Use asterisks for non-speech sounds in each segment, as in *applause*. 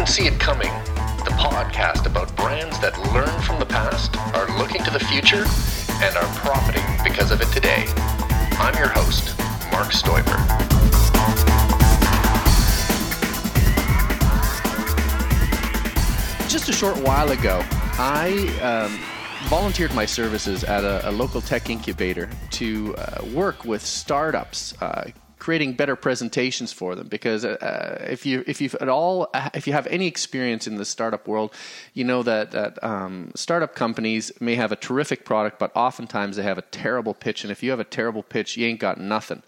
Didn't See It Coming, the podcast about brands that learn from the past, are looking to the future, and are profiting because of it today. I'm your host, Marc Stoiber. Just a short while ago, I um, volunteered my services at a, a local tech incubator to uh, work with startups, uh, creating better presentations for them. Because uh, if you if you've at all if you have any experience in the startup world you know that that um, startup companies may have a terrific product but oftentimes they have a terrible pitch. And if you have a terrible pitch you ain't got nothing.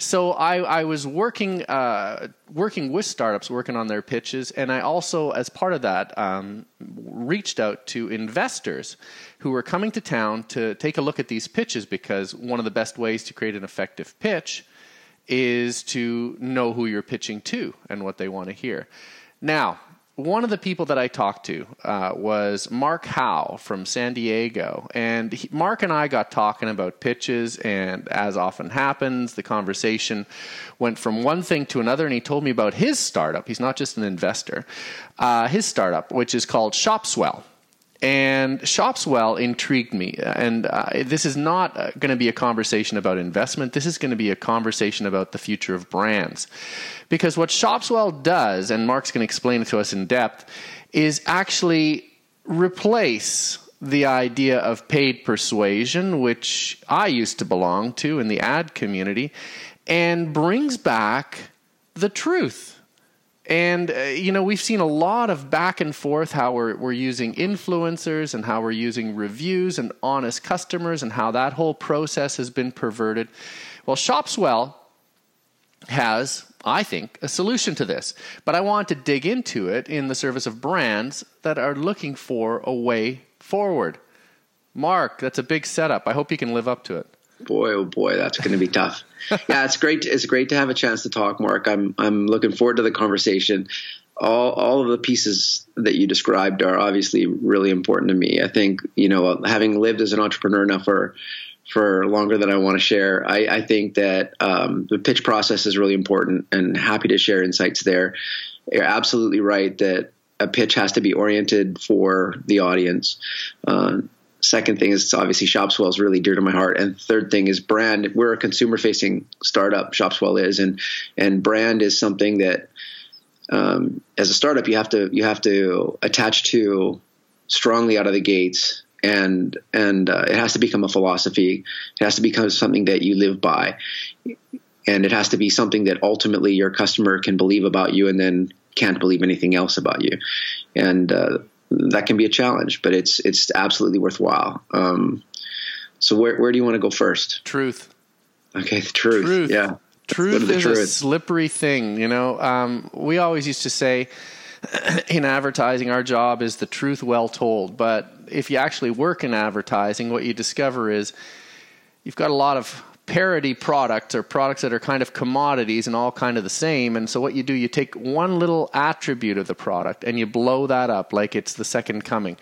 So I, I was working uh, working with startups, working on their pitches, and I also, as part of that, um, reached out to investors who were coming to town to take a look at these pitches because one of the best ways to create an effective pitch is to know who you're pitching to and what they want to hear. Now, one of the people that I talked to uh, was Mark Howe from San Diego. And he, Mark and I got talking about pitches, and as often happens, the conversation went from one thing to another. And he told me about his startup. He's not just an investor, uh, his startup, which is called Shopswell. And Shopswell intrigued me. And uh, this is not uh, going to be a conversation about investment. This is going to be a conversation about the future of brands. Because what Shopswell does, and Mark's going to explain it to us in depth, is actually replace the idea of paid persuasion, which I used to belong to in the ad community, and brings back the truth and, uh, you know, we've seen a lot of back and forth how we're, we're using influencers and how we're using reviews and honest customers and how that whole process has been perverted. Well, Shopswell has, I think, a solution to this. But I want to dig into it in the service of brands that are looking for a way forward. Mark, that's a big setup. I hope you can live up to it. Boy, oh boy, that's going to be tough. *laughs* yeah, it's great. It's great to have a chance to talk, Mark. I'm I'm looking forward to the conversation. All all of the pieces that you described are obviously really important to me. I think you know, having lived as an entrepreneur now for for longer than I want to share, I, I think that um, the pitch process is really important, and happy to share insights there. You're absolutely right that a pitch has to be oriented for the audience. Uh, second thing is obviously Shopswell is really dear to my heart, and third thing is brand. We're a consumer facing startup. Shopswell is, and and brand is something that um, as a startup you have to you have to attach to strongly out of the gates. And and uh, it has to become a philosophy. It has to become something that you live by, and it has to be something that ultimately your customer can believe about you, and then can't believe anything else about you. And uh, that can be a challenge, but it's it's absolutely worthwhile. Um, so where where do you want to go first? Truth. Okay, the truth. Truth. Yeah. Truth is truth. a slippery thing. You know, um, we always used to say *clears throat* in advertising, our job is the truth well told. But if you actually work in advertising, what you discover is you've got a lot of parity products or products that are kind of commodities and all kind of the same. And so what you do, you take one little attribute of the product and you blow that up like it's the second coming.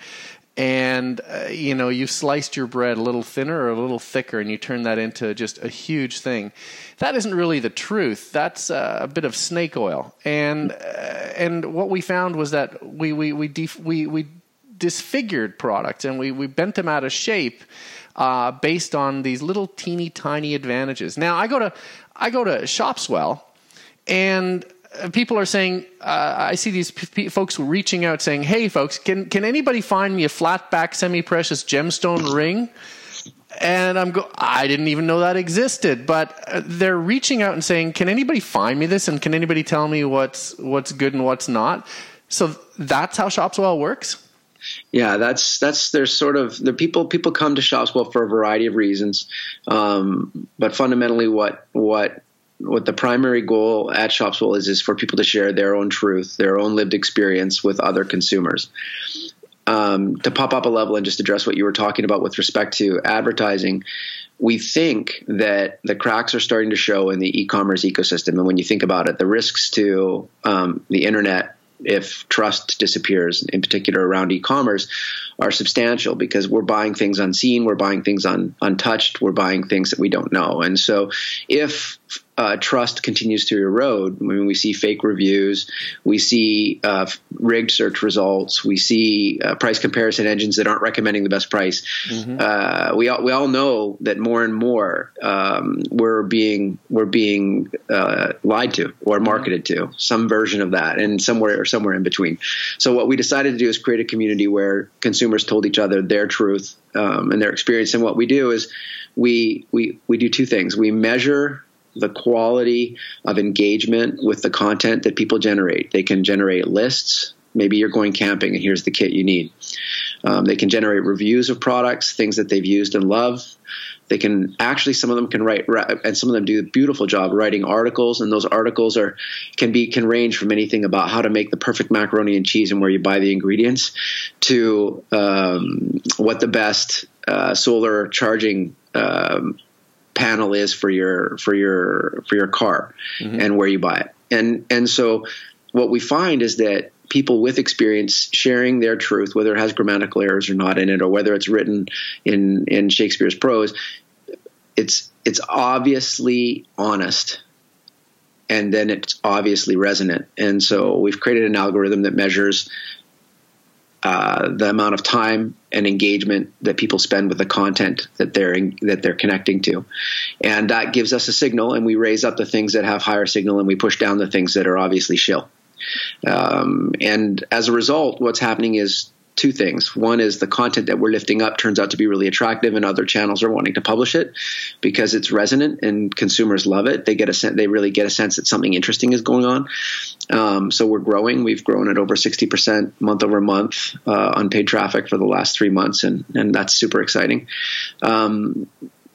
And uh, you know you sliced your bread a little thinner or a little thicker, and you turn that into just a huge thing. That isn't really the truth. That's uh, a bit of snake oil. And uh, and what we found was that we we we def- we, we disfigured products and we we bent them out of shape uh, based on these little teeny tiny advantages. Now I go to I go to Shopswell, and people are saying uh, I see these p- folks reaching out saying, "Hey, folks, can can anybody find me a flat back semi precious gemstone ring?" And I'm go. I didn't even know that existed, but uh, they're reaching out and saying, "Can anybody find me this? And can anybody tell me what's what's good and what's not?" So that's how Shopswell works. Yeah, that's that's there's sort of the people people come to Shopswell for a variety of reasons, um, but fundamentally, what what what the primary goal at Shopswell is is for people to share their own truth, their own lived experience with other consumers. Um, to pop up a level and just address what you were talking about with respect to advertising, we think that the cracks are starting to show in the e-commerce ecosystem. And when you think about it, the risks to um, the internet if trust disappears, in particular around e-commerce, are substantial because we're buying things unseen, we're buying things un, untouched, we're buying things that we don't know. And so, if uh, trust continues to erode. I mean, we see fake reviews, we see uh, rigged search results, we see uh, price comparison engines that aren't recommending the best price. Mm-hmm. Uh, we all we all know that more and more um, we're being we're being uh, lied to or marketed to some version of that, and somewhere or somewhere in between. So what we decided to do is create a community where consumers told each other their truth um, and their experience. And what we do is we we we do two things. We measure the quality of engagement with the content that people generate. They can generate lists. Maybe you're going camping and here's the kit you need. Um, they can generate reviews of products, things that they've used and love. They can actually, some of them can write, and some of them do a beautiful job writing articles. And those articles are can be can range from anything about how to make the perfect macaroni and cheese and where you buy the ingredients, to um, what the best uh, solar charging um, panel is for your for your for your car mm-hmm. and where you buy it. And and so what we find is that people with experience sharing their truth, whether it has grammatical errors or not in it, or whether it's written in in Shakespeare's prose, it's it's obviously honest and then it's obviously resonant. And so we've created an algorithm that measures uh, the amount of time and engagement that people spend with the content that they're in, that they're connecting to, and that gives us a signal, and we raise up the things that have higher signal, and we push down the things that are obviously shill. Um, and as a result, what's happening is two things. One is the content that we're lifting up turns out to be really attractive, and other channels are wanting to publish it because it's resonant and consumers love it. They get a sense, they really get a sense that something interesting is going on. Um, so we're growing. We've grown at over sixty percent month over month uh, on paid traffic for the last three months, and and that's super exciting. Um,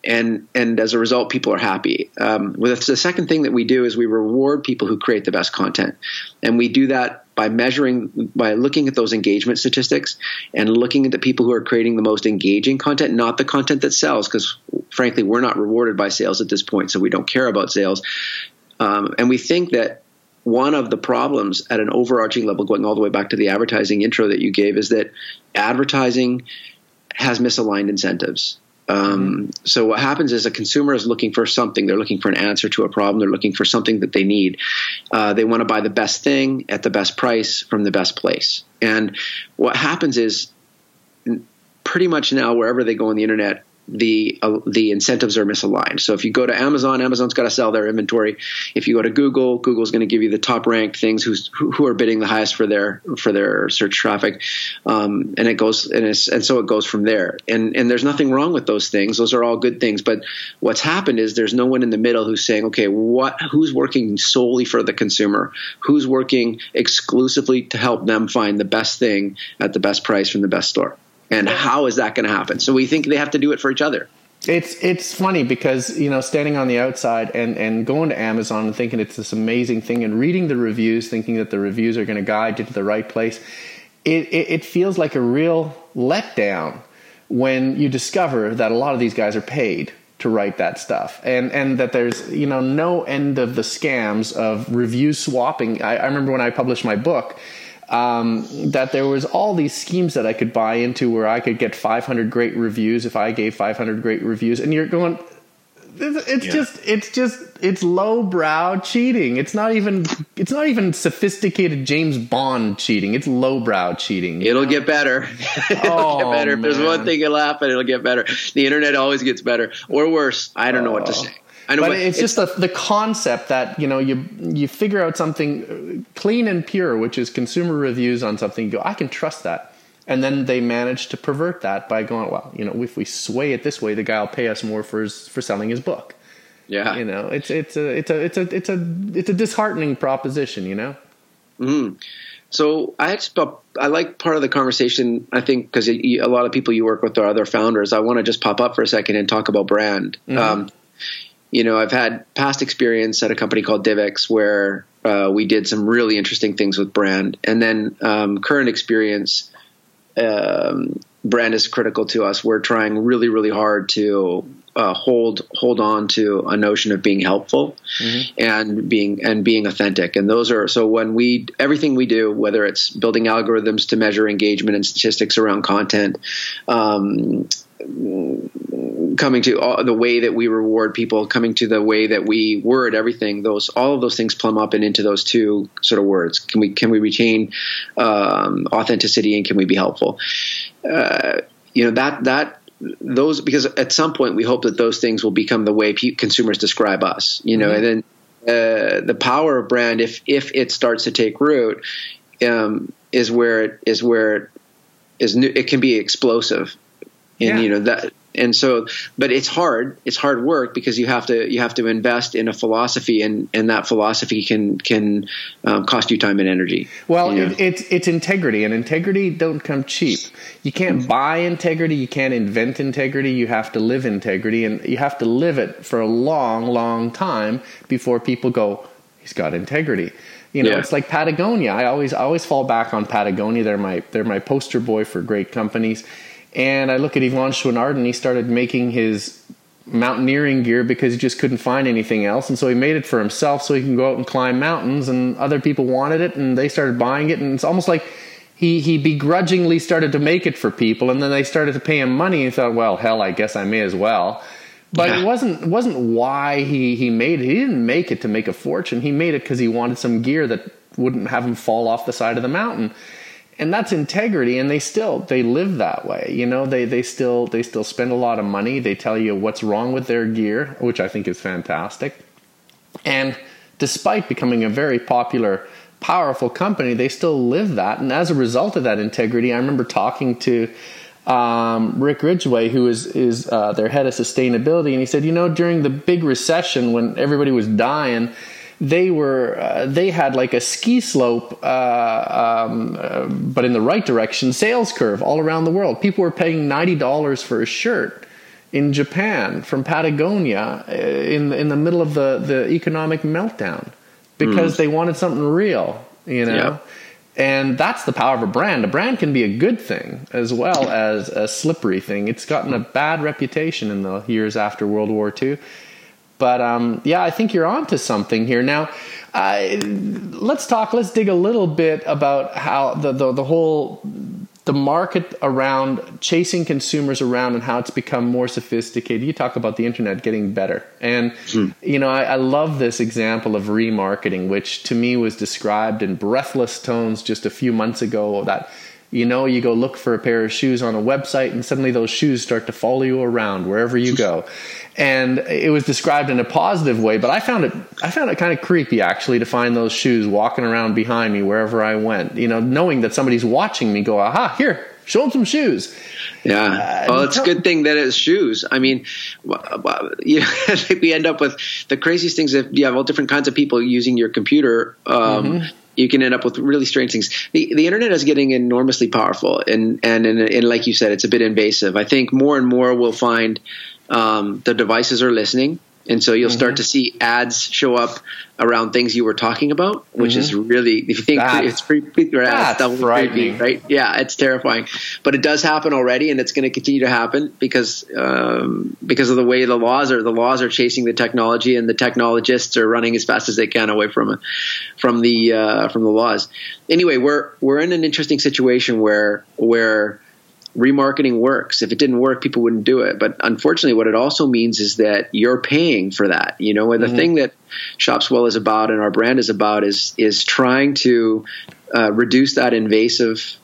and and as a result, people are happy. Um, the second thing that we do is we reward people who create the best content, and we do that by measuring by looking at those engagement statistics and looking at the people who are creating the most engaging content, not the content that sells, because frankly, we're not rewarded by sales at this point, so we don't care about sales. Um, and we think that one of the problems at an overarching level, going all the way back to the advertising intro that you gave, is that advertising has misaligned incentives. Um, mm-hmm. so what happens is a consumer is looking for something. They're looking for an answer to a problem. They're looking for something that they need. Uh, they want to buy the best thing at the best price from the best place. And what happens is pretty much now wherever they go on the internet, the uh, the incentives are misaligned. So if you go to Amazon, Amazon's got to sell their inventory. If you go to Google, Google's going to give you the top ranked things who's who are bidding the highest for their for their search traffic, um, and it goes and, and so it goes from there. And and there's nothing wrong with those things; those are all good things. But what's happened is there's no one in the middle who's saying, okay, what who's working solely for the consumer, who's working exclusively to help them find the best thing at the best price from the best store. And how is that going to happen? So we think they have to do it for each other. It's it's funny because you know standing on the outside and and going to Amazon and thinking it's this amazing thing and reading the reviews, thinking that the reviews are going to guide you to the right place. It, it, it feels like a real letdown when you discover that a lot of these guys are paid to write that stuff and and that there's you know no end of the scams of review swapping I, I remember when i published my book um, that there was all these schemes that I could buy into where I could get 500 great reviews if I gave 500 great reviews, and you're going, it's yeah. just it's just it's lowbrow cheating. It's not even it's not even sophisticated James Bond cheating. It's lowbrow cheating. It'll know? get better. *laughs* it'll oh, get better. If there's one thing it'll happen, it'll get better. The internet always gets better or worse. I don't oh. know what to oh. say. I know, but, it's, it's, just the, the concept that you know you you figure out something clean and pure, which is consumer reviews on something. You go, I can trust that, and then they manage to pervert that by going, well, you know, if we sway it this way, the guy will pay us more for his, for selling his book. Yeah, you know, it's it's a it's a it's a it's a it's a disheartening proposition, you know. Hmm. So I just, I like part of the conversation. I think because a lot of people you work with are other founders. I want to just pop up for a second and talk about brand. Mm-hmm. Um, you know, I've had past experience at a company called DivX where uh, we did some really interesting things with brand, and then um, current experience. Um, brand is critical to us. We're trying really, really hard to uh, hold hold on to a notion of being helpful mm-hmm. and being and being authentic. And those are so when we everything we do, whether it's building algorithms to measure engagement and statistics around content, um, coming to all, the way that we reward people, coming to the way that we word everything. Those all of those things plumb up and into those two sort of words. Can we can we retain um, authenticity and can we be helpful? Uh, you know that that those because at some point we hope that those things will become the way pe- consumers describe us. You know, mm-hmm. and then. Uh, the power of brand, if if it starts to take root, um, is where it is where it is new, it can be explosive and yeah. you know that and so but it's hard it's hard work because you have to you have to invest in a philosophy and and that philosophy can can um, cost you time and energy well you know? it, it's it's integrity and integrity don't come cheap you can't buy integrity you can't invent integrity you have to live integrity and you have to live it for a long long time before people go he's got integrity you know, yeah. it's like Patagonia. I always always fall back on Patagonia. They're my they're my poster boy for great companies. And I look at Yvon Chouinard and he started making his mountaineering gear because he just couldn't find anything else. And so he made it for himself so he can go out and climb mountains. And other people wanted it and they started buying it. And it's almost like he, he begrudgingly started to make it for people. And then they started to pay him money. And he thought, well, hell, I guess I may as well. But yeah. it wasn't it wasn't why he, he made it. He didn't make it to make a fortune. He made it because he wanted some gear that wouldn't have him fall off the side of the mountain and that's integrity and they still they live that way you know? They they still they still spend a lot of money. They tell you what's wrong with their gear which i think is fantastic. And despite becoming a very popular powerful company they still live that. And as a result of that integrity i remember talking to um, Rick Ridgeway, who is is uh, their head of sustainability, and he said, you know, during the big recession when everybody was dying, they were uh, they had like a ski slope, uh, um, uh, but in the right direction, sales curve all around the world. People were paying ninety dollars for a shirt in Japan from Patagonia uh, in in the middle of the the economic meltdown because mm. they wanted something real, you know. And that's the power of a brand. A brand can be a good thing as well as a slippery thing. It's gotten a bad reputation in the years after World War II but um, yeah, I think you're onto something here. Now, uh, let's talk. Let's dig a little bit about how the, the the whole the market around chasing consumers around and how it's become more sophisticated. You talk about the internet getting better, and hmm. you know I, I love this example of remarketing, which to me was described in breathless tones just a few months ago. That you know, you go look for a pair of shoes on a website, and suddenly those shoes start to follow you around wherever you go. and it was described in a positive way, but I found it I found it kind of creepy actually to find those shoes walking around behind me wherever I went. You know, knowing that somebody's watching me. Go, aha, here, show them some shoes. Yeah. Uh, well, it's a good thing that it's shoes. I mean, you know, *laughs* we end up with the craziest things if you have all different kinds of people using your computer. Um, mm-hmm you can end up with really strange things. The, the internet is getting enormously powerful, and, and and, like you said, it's a bit invasive. I think more and more we'll find um, the devices are listening and so you'll mm-hmm. start to see ads show up around things you were talking about, which mm-hmm. is really, if you think that's, it's creepy, that's creepy, right? Yeah, it's terrifying, but it does happen already, and it's going to continue to happen because um, because of the way the laws are. The laws are chasing the technology, and the technologists are running as fast as they can away from from the uh, from the laws. Anyway, we're we're in an interesting situation where where remarketing works. If it didn't work, people wouldn't do it. But unfortunately, what it also means is that you're paying for that. You know, and the mm-hmm. thing that Shopswell is about and our brand is about is is trying to uh, reduce that invasive.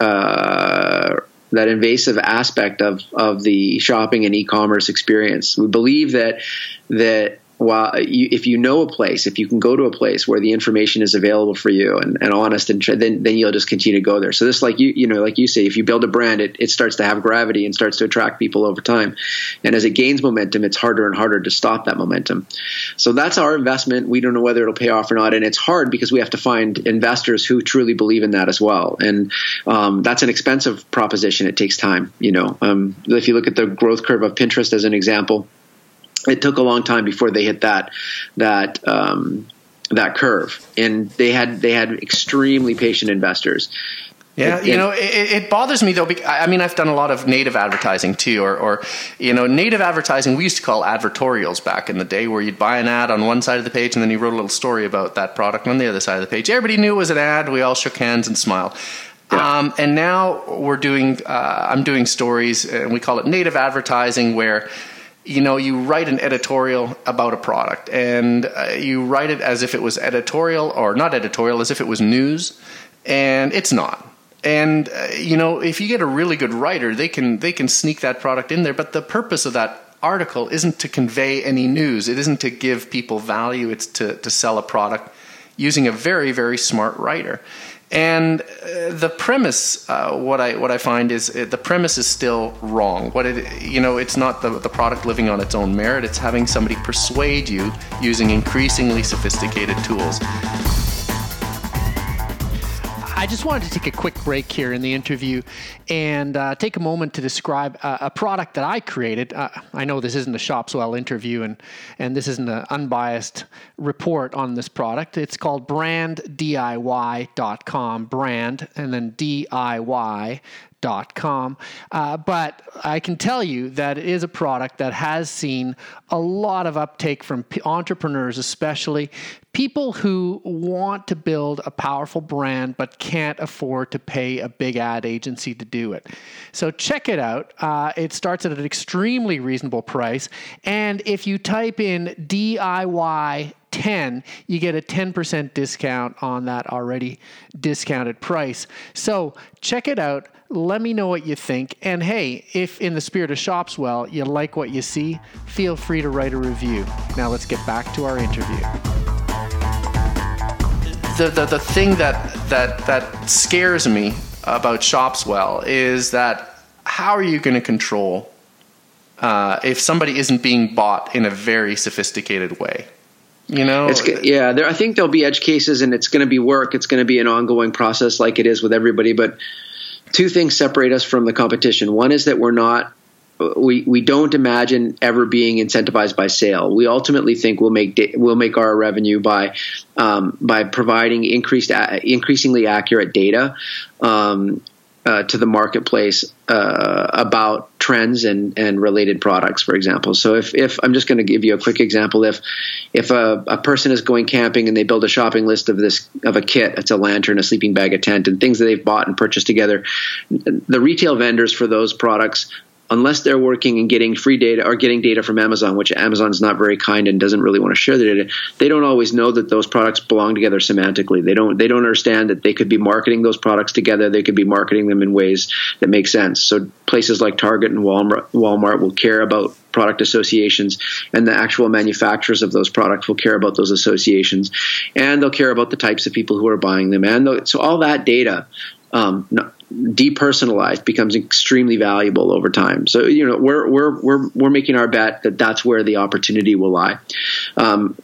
Uh, that invasive aspect of, of the shopping and e-commerce experience. We believe that that while you, if you know a place, if you can go to a place where the information is available for you and, and honest, and then then you'll just continue to go there. So this, like you you know, like you say, if you build a brand, it, it starts to have gravity and starts to attract people over time. And as it gains momentum, it's harder and harder to stop that momentum. So that's our investment. We don't know whether it'll pay off or not, and it's hard because we have to find investors who truly believe in that as well. And um, that's an expensive proposition. It takes time. You know, um, if you look at the growth curve of Pinterest as an example it took a long time before they hit that that um, that curve, and they had they had extremely patient investors. Yeah, you know, it, it, bothers me though. Because, I mean, I've done a lot of native advertising too, or, or, you know, native advertising we used to call advertorials back in the day, where you'd buy an ad on one side of the page and then you wrote a little story about that product on the other side of the page. Everybody knew it was an ad. We all shook hands and smiled. Yeah. Um, and now we're doing, uh, I'm doing stories, and we call it native advertising, where you know, you write an editorial about a product and uh, you write it as if it was editorial or not editorial, as if it was news, and it's not. And uh, you know, if you get a really good writer, they can they can sneak that product in there. But the purpose of that article isn't to convey any news. It isn't to give people value. It's to to sell a product using a very very smart writer. And uh, the premise, uh, what I what I find is uh, the premise is still wrong. What it you know, it's not the the product living on its own merit. It's having somebody persuade you using increasingly sophisticated tools. I just wanted to take a quick break here in the interview and uh, take a moment to describe uh, a product that I created. Uh, I know this isn't a Shopswell interview and, and this isn't an unbiased report on this product. It's called branddiy.com, brand, and then DIY com. Uh, but I can tell you that it is a product that has seen a lot of uptake from p- entrepreneurs, especially people who want to build a powerful brand but can't afford to pay a big ad agency to do it. So check it out. Uh, it starts at an extremely reasonable price. And if you type in DIY 10, you get a 10% discount on that already discounted price. So check it out. Let me know what you think. And hey, if in the spirit of Shopswell you like what you see, feel free to write a review. Now let's get back to our interview. The, the, the thing that, that, that scares me about Shopswell is that how are you going to control uh, if somebody isn't being bought in a very sophisticated way? You know, it's, yeah. There, I think there'll be edge cases, and it's going to be work. It's going to be an ongoing process, like it is with everybody. But two things separate us from the competition. One is that we're not we we don't imagine ever being incentivized by sale. We ultimately think we'll make da- we'll make our revenue by um, by providing increased increasingly accurate data um, uh, to the marketplace uh, about trends and, and related products, for example. So if, if I'm just going to give you a quick example, if if a, a person is going camping and they build a shopping list of this of a kit, it's a lantern, a sleeping bag, a tent, and things that they've bought and purchased together, the retail vendors for those products unless they're working and getting free data or getting data from Amazon, which Amazon is not very kind and doesn't really want to share the data, they don't always know that those products belong together semantically. They don't they don't understand that they could be marketing those products together. They could be marketing them in ways that make sense. So places like Target and Walmart, Walmart will care about product associations and the actual manufacturers of those products will care about those associations and they'll care about the types of people who are buying them and so all that data um, depersonalized becomes extremely valuable over time. So you know we're we're we're we're making our bet that that's where the opportunity will lie. Um,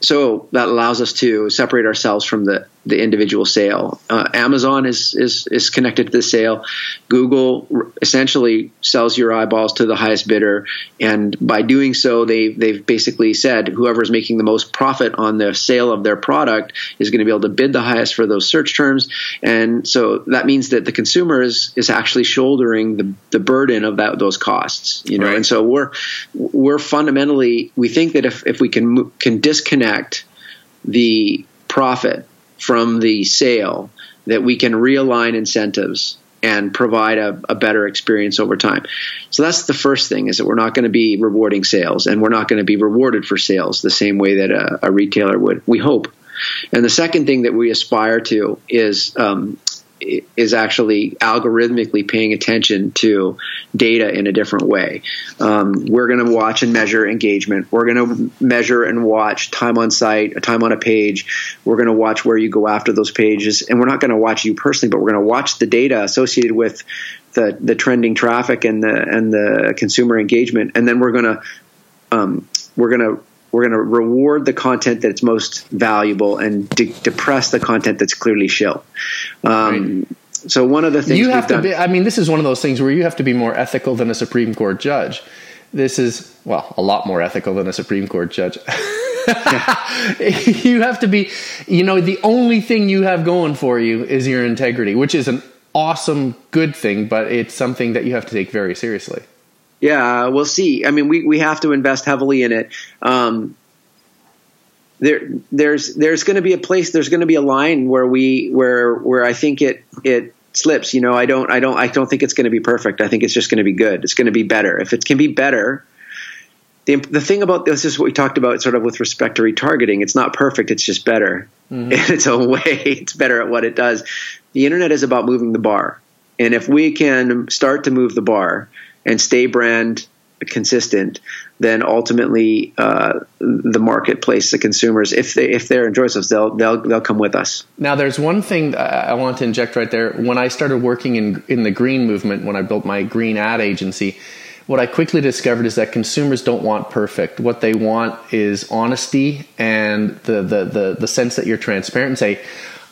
so that allows us to separate ourselves from the the individual sale. Uh, Amazon is, is is connected to the sale. Google essentially sells your eyeballs to the highest bidder, and by doing so, they they've basically said whoever is making the most profit on the sale of their product is going to be able to bid the highest for those search terms, and so that means that the consumer is is actually shouldering the, the burden of that those costs. You know, right. and so we're we're fundamentally we think that if if we can can disconnect the profit from the sale that we can realign incentives and provide a, a, better experience over time. So that's the first thing is that we're not going to be rewarding sales and we're not going to be rewarded for sales the same way that a, a retailer would. We hope. And the second thing that we aspire to is um, is actually algorithmically paying attention to data in a different way. Um, we're going to watch and measure engagement. We're going to measure and watch time on site, time on a page. We're going to watch where you go after those pages, and we're not going to watch you personally, but we're going to watch the data associated with the the trending traffic and the and the consumer engagement, and then we're going to um, we're going to we're going to reward the content that's most valuable and de- depress the content that's clearly shill. Um, right. So one of the things you have to done, be, I mean, this is one of those things where you have to be more ethical than a Supreme Court judge. This is, well, a lot more ethical than a Supreme Court judge. *laughs* you have to be, you know, the only thing you have going for you is your integrity, which is an awesome, good thing, but it's something that you have to take very seriously. Yeah, we'll see. I mean, we, we have to invest heavily in it. Um, there, there's there's going to be a place. There's going to be a line where we where where I think it it slips. You know, I don't I don't I don't think it's going to be perfect. I think it's just going to be good. It's going to be better. If it can be better, the, the thing about this is what we talked about sort of with respect to retargeting. It's not perfect. It's just better mm-hmm. *laughs* in its own way. It's better at what it does. The internet is about moving the bar. And if we can start to move the bar and stay brand consistent, then ultimately uh, the marketplace, the consumers, if they if they're enjoying themselves, they'll they'll they'll come with us. Now, there's one thing I want to inject right there. When I started working in in the green movement, when I built my green ad agency, what I quickly discovered is that consumers don't want perfect. What they want is honesty and the the the, the sense that you're transparent and say,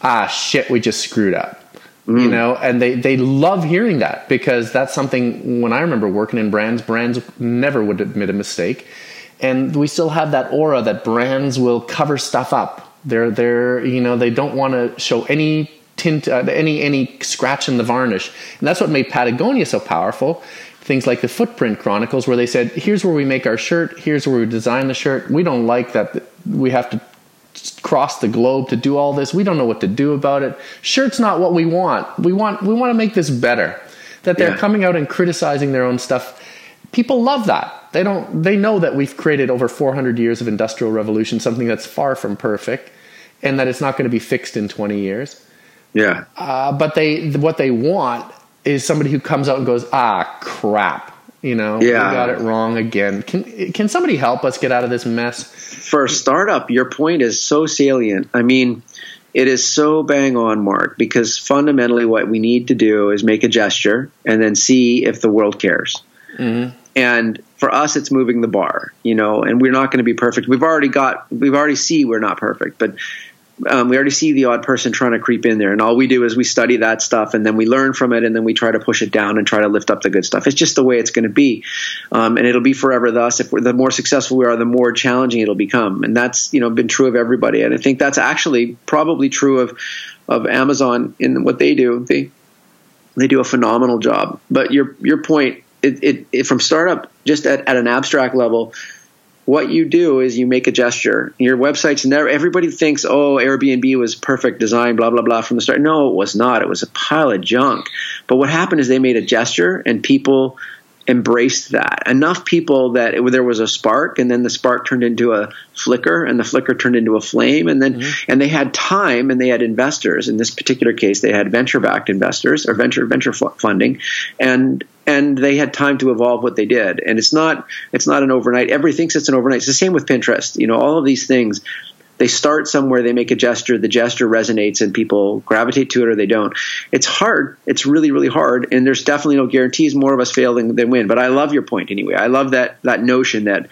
ah shit, we just screwed up. Mm. You know, and they, they love hearing that because that's something when I remember working in brands, brands never would admit a mistake. And we still have that aura that brands will cover stuff up. They're they're you know, they don't want to show any tint uh, any any scratch in the varnish. And that's what made Patagonia so powerful things like the Footprint Chronicles, where they said, here's where we make our shirt, here's where we design the shirt. We don't like that we have to cross the globe to do all this. We don't know what to do about it. Sure, it's not what we want. We want we want to make this better. That they're yeah. coming out and criticizing their own stuff. People love that. They don't they know that we've created over 400 years of industrial revolution, something that's far from perfect and that it's not going to be fixed in 20 years. Yeah. Uh, but they what they want is somebody who comes out and goes, "Ah, crap." You know, yeah. we got it wrong again. Can can somebody help us get out of this mess? For a startup, your point is so salient. I mean, it is so bang on, Mark, because fundamentally, what we need to do is make a gesture and then see if the world cares. Mm-hmm. And for us, it's moving the bar, you know. And we're not going to be perfect. We've already got, we've already see we're not perfect, but um, we already see the odd person trying to creep in there, and all we do is we study that stuff, and then we learn from it, and then we try to push it down and try to lift up the good stuff. It's just the way it's going to be, um, and it'll be forever thus. If the more successful we are, the more challenging it'll become, and that's you know been true of everybody, and I think that's actually probably true of of Amazon in what they do. They they do a phenomenal job. But your your point, it, it, it from startup, just at, at an abstract level what you do is you make a gesture. Your website's never, everybody thinks, oh, Airbnb was perfect design, blah, blah, blah from the start. No, it was not. It was a pile of junk. But what happened is they made a gesture and people embraced that. Enough people that it, there was a spark, and then the spark turned into a flicker, and the flicker turned into a flame, and then mm-hmm. and they had time, and they had investors. In this particular case, they had venture-backed investors or venture venture funding, and and they had time to evolve what they did. And it's not it's not an overnight. Everybody thinks it's an overnight. It's the same with Pinterest. You know, all of these things. They start somewhere, they make a gesture, the gesture resonates, and people gravitate to it or they don't. It's hard. It's really, really hard, and there's definitely no guarantees. More of us fail than, than win. But I love your point anyway. I love that that notion that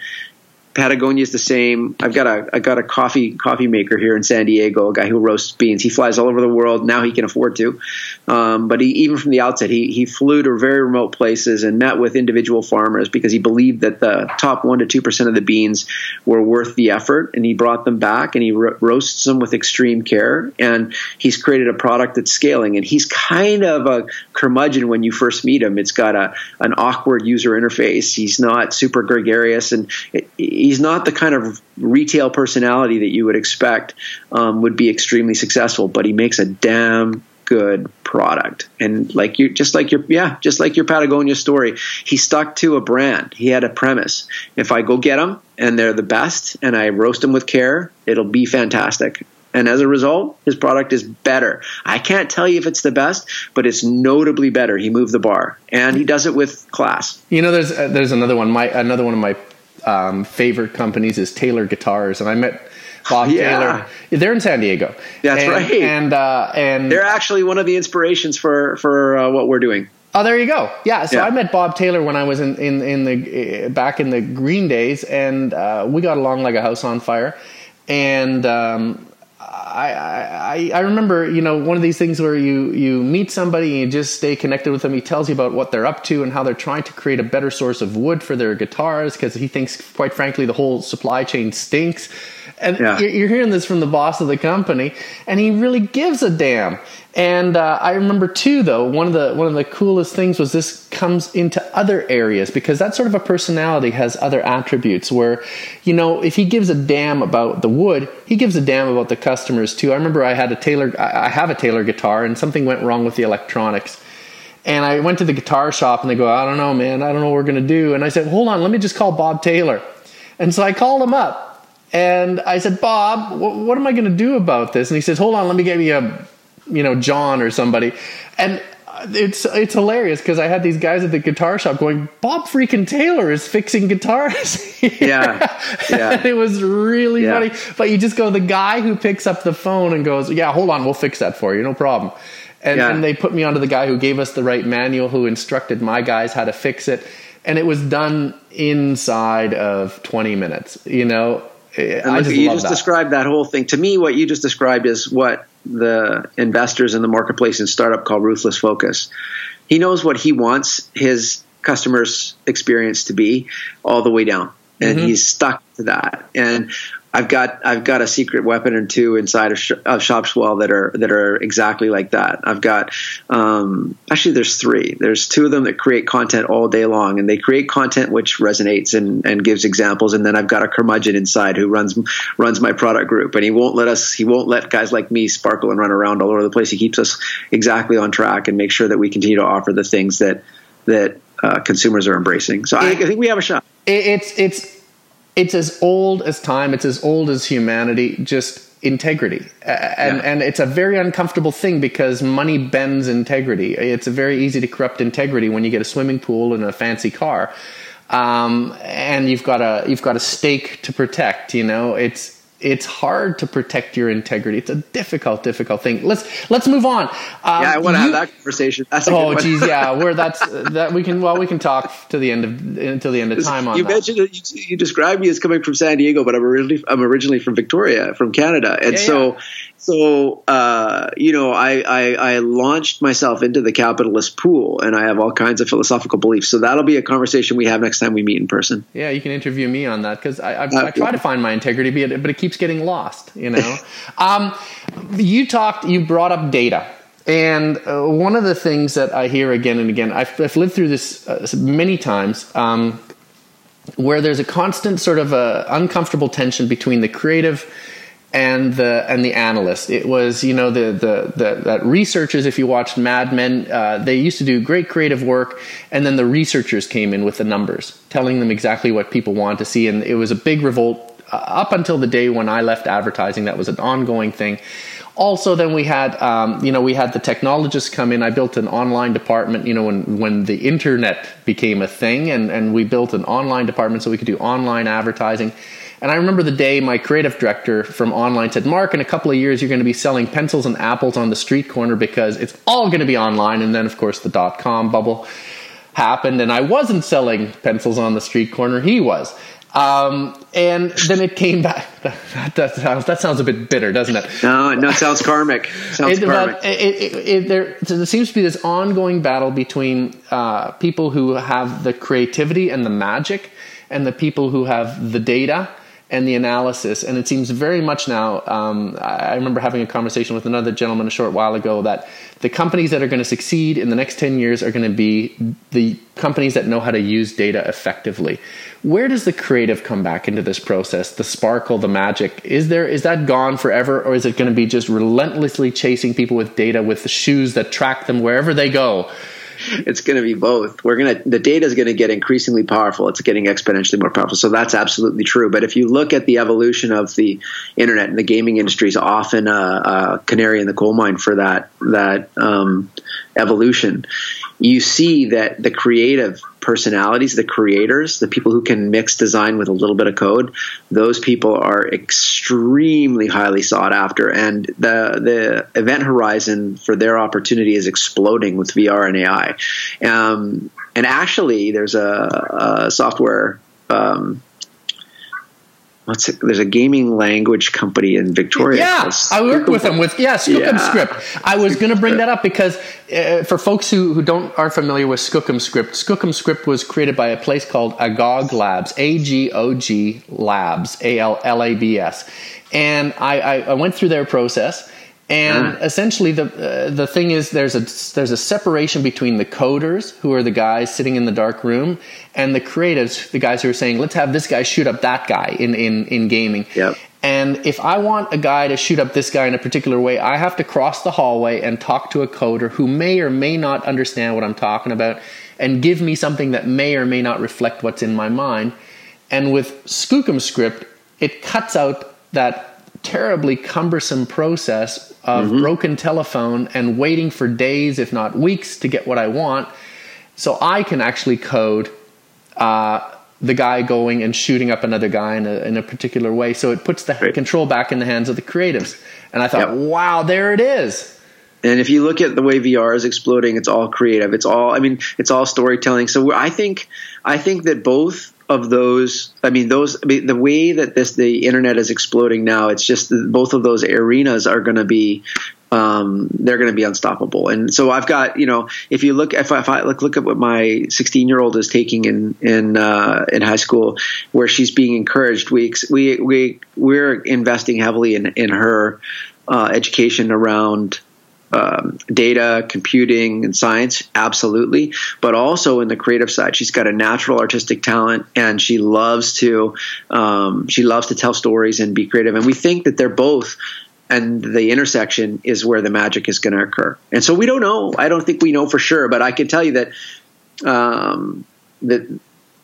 Patagonia is the same. I've got a I got a coffee coffee maker here in San Diego, a guy who roasts beans. He flies all over the world. Now he can afford to, um, but he, even from the outset, he he flew to very remote places and met with individual farmers because he believed that the top one to two percent of the beans were worth the effort, and he brought them back and he ro- roasts them with extreme care. And he's created a product that's scaling. And he's kind of a curmudgeon when you first meet him. It's got a an awkward user interface. He's not super gregarious and. It, he's not the kind of retail personality that you would expect um, would be extremely successful, but he makes a damn good product. And like you, just like your, yeah, just like your Patagonia story, he stuck to a brand. He had a premise. If I go get them and they're the best and I roast them with care, it'll be fantastic. And as a result, his product is better. I can't tell you if it's the best, but it's notably better. He moved the bar, and he does it with class. You know, there's uh, there's another one. My another one of my um, favorite companies is Taylor Guitars, and I met Bob yeah. Taylor. They're in San Diego. That's and, right. And uh, and they're actually one of the inspirations for for uh, what we're doing. Oh, there you go. Yeah. So yeah. I met Bob Taylor when I was in in, in the uh, back in the Green days, and uh, we got along like a house on fire. And um, I, I, I remember, you know, one of these things where you, you meet somebody and you just stay connected with them. He tells you about what they're up to and how they're trying to create a better source of wood for their guitars because he thinks, quite frankly, the whole supply chain stinks. And yeah. you're hearing this from the boss of the company, and he really gives a damn. And uh, I remember too, though one of the one of the coolest things was this comes into other areas because that sort of a personality has other attributes. Where, you know, if he gives a damn about the wood, he gives a damn about the customers too. I remember I had a Taylor, I have a Taylor guitar, and something went wrong with the electronics. And I went to the guitar shop, and they go, "I don't know, man. I don't know what we're gonna do." And I said, "Hold on, let me just call Bob Taylor." And so I called him up and I said, Bob, wh- what am I going to do about this? And he says, hold on, let me get you a, you know, John or somebody. And uh, it's it's hilarious because I had these guys at the guitar shop going, Bob freaking Taylor is fixing guitars. yeah, yeah. *laughs* it was really yeah. funny. But you just go, the guy who picks up the phone and goes, yeah, hold on, we'll fix that for you, no problem. And, yeah. and they put me onto the guy who gave us the right manual, who instructed my guys how to fix it, and it was done inside of 20 minutes. You know, I just you just that. described that whole thing. To me, what you just described is what the investors in the marketplace and startup call ruthless focus. He knows what he wants his customers' experience to be all the way down, and mm-hmm. he's stuck to that. And I've got I've got a secret weapon or two inside of, Sh- of Shopswell that are that are exactly like that. I've got um, actually there's three. There's two of them that create content all day long, and they create content which resonates and, and gives examples. And then I've got a curmudgeon inside who runs runs my product group, and he won't let us he won't let guys like me sparkle and run around all over the place. He keeps us exactly on track and make sure that we continue to offer the things that that uh, consumers are embracing. So I, I think we have a shot. It's it's it's as old as time. It's as old as humanity. Just integrity, and yeah. and it's a very uncomfortable thing because money bends integrity. It's very easy to corrupt integrity when you get a swimming pool and a fancy car, um, and you've got a you've got a stake to protect. You know, it's it's hard to protect your integrity. It's a difficult, difficult thing. Let's let's move on. Um, yeah, I want to have that conversation. Oh, geez, yeah. *laughs* Where that's that we can well we can talk to the end of until the end of time on. You that. mentioned you, you described me as coming from San Diego, but I'm originally I'm originally from Victoria, from Canada, and yeah, so yeah. So, uh, you know, I, I, I, launched myself into the capitalist pool and I have all kinds of philosophical beliefs. So that'll be a conversation we have next time we meet in person. Yeah, you can interview me on that because I, I, uh, I, try to find my integrity, but it keeps getting lost, you know. *laughs* um, you talked, you brought up data. And uh, one of the things that I hear again and again, I've, I've lived through this uh, many times, um, where there's a constant sort of a uncomfortable tension between the creative – and the and the analyst. It was you know the the, the that researchers. If you watched Mad Men, uh, they used to do great creative work, and then the researchers came in with the numbers, telling them exactly what people want to see, and it was a big revolt uh, up until the day when I left advertising. That was an ongoing thing. Also, then we had, um, you know, we had the technologists come in. I built an online department, you know, when, when the internet became a thing, and, and we built an online department so we could do online advertising. And I remember the day my creative director from online said, Mark, in a couple of years, you're going to be selling pencils and apples on the street corner because it's all going to be online. And then, of course, the dot com bubble happened, and I wasn't selling pencils on the street corner. He was. Um, and then it came back. *laughs* That, that, sounds, that sounds a bit bitter, doesn't it? No, no, it sounds karmic. *laughs* Sounds it, karmic. It, it, there, there, seems to be this ongoing battle between uh, people who have the creativity and the magic, and the people who have the data and the analysis. And it seems very much now. Um, I remember having a conversation with another gentleman a short while ago that the companies that are going to succeed in the next 10 years are going to be the companies that know how to use data effectively. Where does the creative come back into this process? The sparkle, the magic. Is there is that gone forever or is it going to be just relentlessly chasing people with data with the shoes that track them wherever they go? *laughs* it's going to be both. We're going to the data is going to get increasingly powerful. It's getting exponentially more powerful. So that's absolutely true. But if you look at the evolution of the internet and the gaming industry is often a, a canary in the coal mine for that that um, evolution you see that the creative personalities, the creators, the people who can mix design with a little bit of code, those people are extremely highly sought after. And the the event horizon for their opportunity is exploding with VR and AI. Um, and actually, there's a, a software um, what's it, there's a gaming language company in Victoria. Yeah, I worked with them with yeah Skookum yeah. Script. I was going to bring that up because uh, for folks who, who don't are familiar with Skookum Script, Skookum Script was created by a place called Agog Labs, A G O G Labs, A L L A B S, and I, I, I went through their process and essentially, the uh, the thing is, there's a there's a separation between the coders, who are the guys sitting in the dark room, and the creatives, the guys who are saying, "Let's have this guy shoot up that guy in in in gaming." Yep. And if I want a guy to shoot up this guy in a particular way, I have to cross the hallway and talk to a coder who may or may not understand what I'm talking about, and give me something that may or may not reflect what's in my mind And with Skookum Script, it cuts out that terribly cumbersome process of mm-hmm. broken telephone and waiting for days, if not weeks, to get what I want. So I can actually code uh, the guy going and shooting up another guy in a, in a particular way. So it puts the Great. control back in the hands of the creatives. And I thought, yep. wow, there it is. And if you look at the way VR is exploding, it's all creative. It's all, I mean, it's all storytelling. So I think, I think that both of those, I mean, those, I mean, the way that this, the internet is exploding now, it's just both of those arenas are going to be um, they're going to be unstoppable. And so I've got, you know, if you look, if I, if I look, look at what my 16 year old is taking in in uh, in high school, where she's being encouraged, we we we we're investing heavily in in her uh, education around. Um, data, computing, and science, absolutely, but also in the creative side, she's got a natural artistic talent, and she loves to um, she loves to tell stories and be creative. And we think that they're both and the intersection is where the magic is going to occur. And so we don't know. I don't think we know for sure, but I can tell you that um, that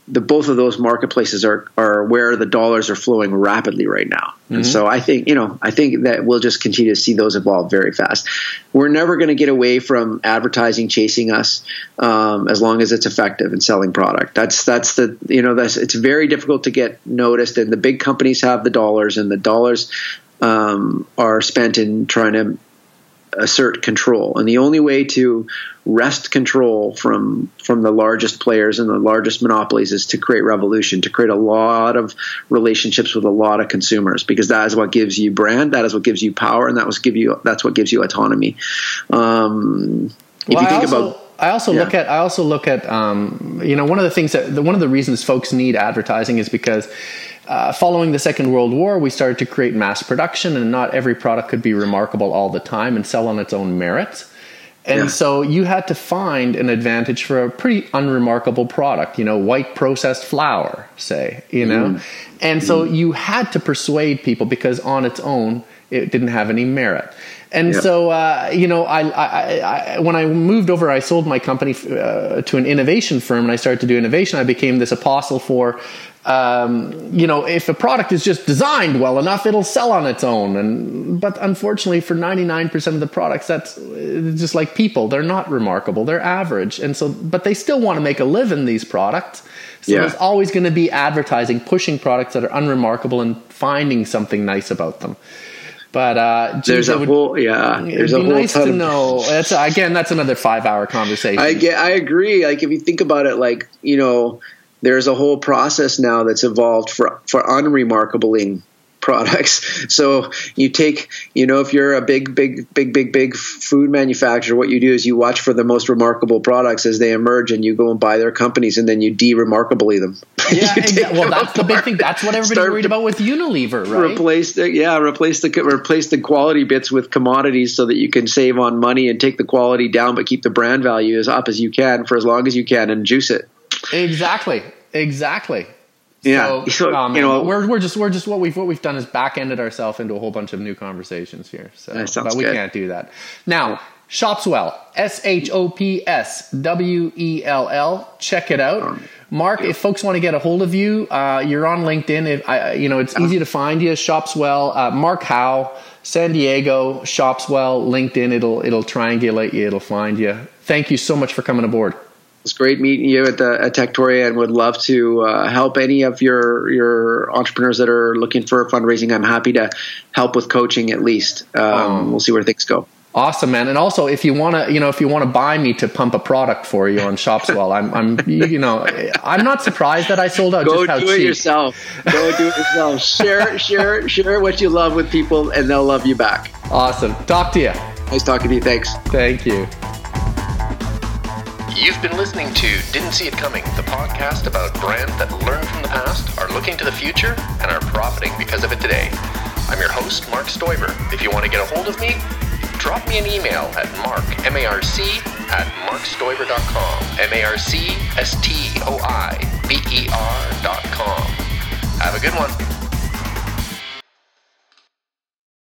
the both of those marketplaces are are where the dollars are flowing rapidly right now. Mm-hmm. And so I think you know I think that we'll just continue to see those evolve very fast. We're never going to get away from advertising chasing us um, as long as it's effective in selling product. That's that's the you know that's it's very difficult to get noticed, and the big companies have the dollars, and the dollars um, are spent in trying to assert control. And the only way to wrest control from from the largest players and the largest monopolies is to create revolution, to create a lot of relationships with a lot of consumers, because that is what gives you brand, that is what gives you power, and that was give you that's what gives you autonomy. Um, if well, you think also, about I also yeah. look at I also look at um, you know one of the things that one of the reasons folks need advertising is because uh, following the Second World War, we started to create mass production, and not every product could be remarkable all the time and sell on its own merits. And yeah. so you had to find an advantage for a pretty unremarkable product, you know, white processed flour, say, you know. Mm. And so mm. you had to persuade people because on its own, it didn't have any merit. And yeah. so, uh, you know, I, I, I, when I moved over, I sold my company uh, to an innovation firm and I started to do innovation. I became this apostle for um, you know, if a product is just designed well enough, it'll sell on its own. And but unfortunately, for ninety nine percent of the products, that's just like people; they're not remarkable; they're average. And so, but they still want to make a living these products. So yeah. there's always going to be advertising pushing products that are unremarkable and finding something nice about them. But uh, geez, there's a would, whole yeah. There's it'd be nice to know. That's again, that's another five hour conversation. I get, I agree. Like if you think about it, like you know there's a whole process now that's evolved for for unremarkabling products. So you take, you know, if you're a big, big, big, big, big food manufacturer, what you do is you watch for the most remarkable products as they emerge, and you go and buy their companies, and then you de-remarkably them. *laughs* Yeah, exactly. well, that's the big thing. That's what everybody's worried about with Unilever, right? Replace the yeah, replace the replace the quality bits with commodities so that you can save on money and take the quality down, but keep the brand value as up as you can for as long as you can, and juice it. Exactly. Exactly. Yeah. So, so um, you know, we're, we're just we're just what we've what we've done is back ended ourselves into a whole bunch of new conversations here. So, but we good. can't do that now. Shopswell, S H O P S W E L L. Check it out. Mark, if folks want to get a hold of you, uh, you're on LinkedIn. If I, you know, it's easy to find you. Shopswell, uh, Mark Howe, San Diego, Shopswell, LinkedIn. It'll it'll triangulate you. It'll find you. Thank you so much for coming aboard. It's great meeting you at the at Techtoria, and would love to uh, help any of your your entrepreneurs that are looking for fundraising. I'm happy to help with coaching at least. Um, um, we'll see where things go. Awesome, man. And also, if you want to, you know, if you want to buy me to pump a product for you on Shopswell, I'm, I'm, you know, I'm not surprised that I sold out. Go do it yourself. Go do it yourself. *laughs* share, share, share what you love with people, and they'll love you back. Awesome. Talk to you. Nice talking to you. Thanks. Thank you. You've been listening to Didn't See It Coming, the podcast about brands that learn from the past, are looking to the future, and are profiting because of it today. I'm your host, Marc Stoiber. If you want to get a hold of me, drop me an email at marc, M-A-R-C, at marcstoiber.com, M-A-R-C-S-T-O-I-B-E-R dot com. Have a good one.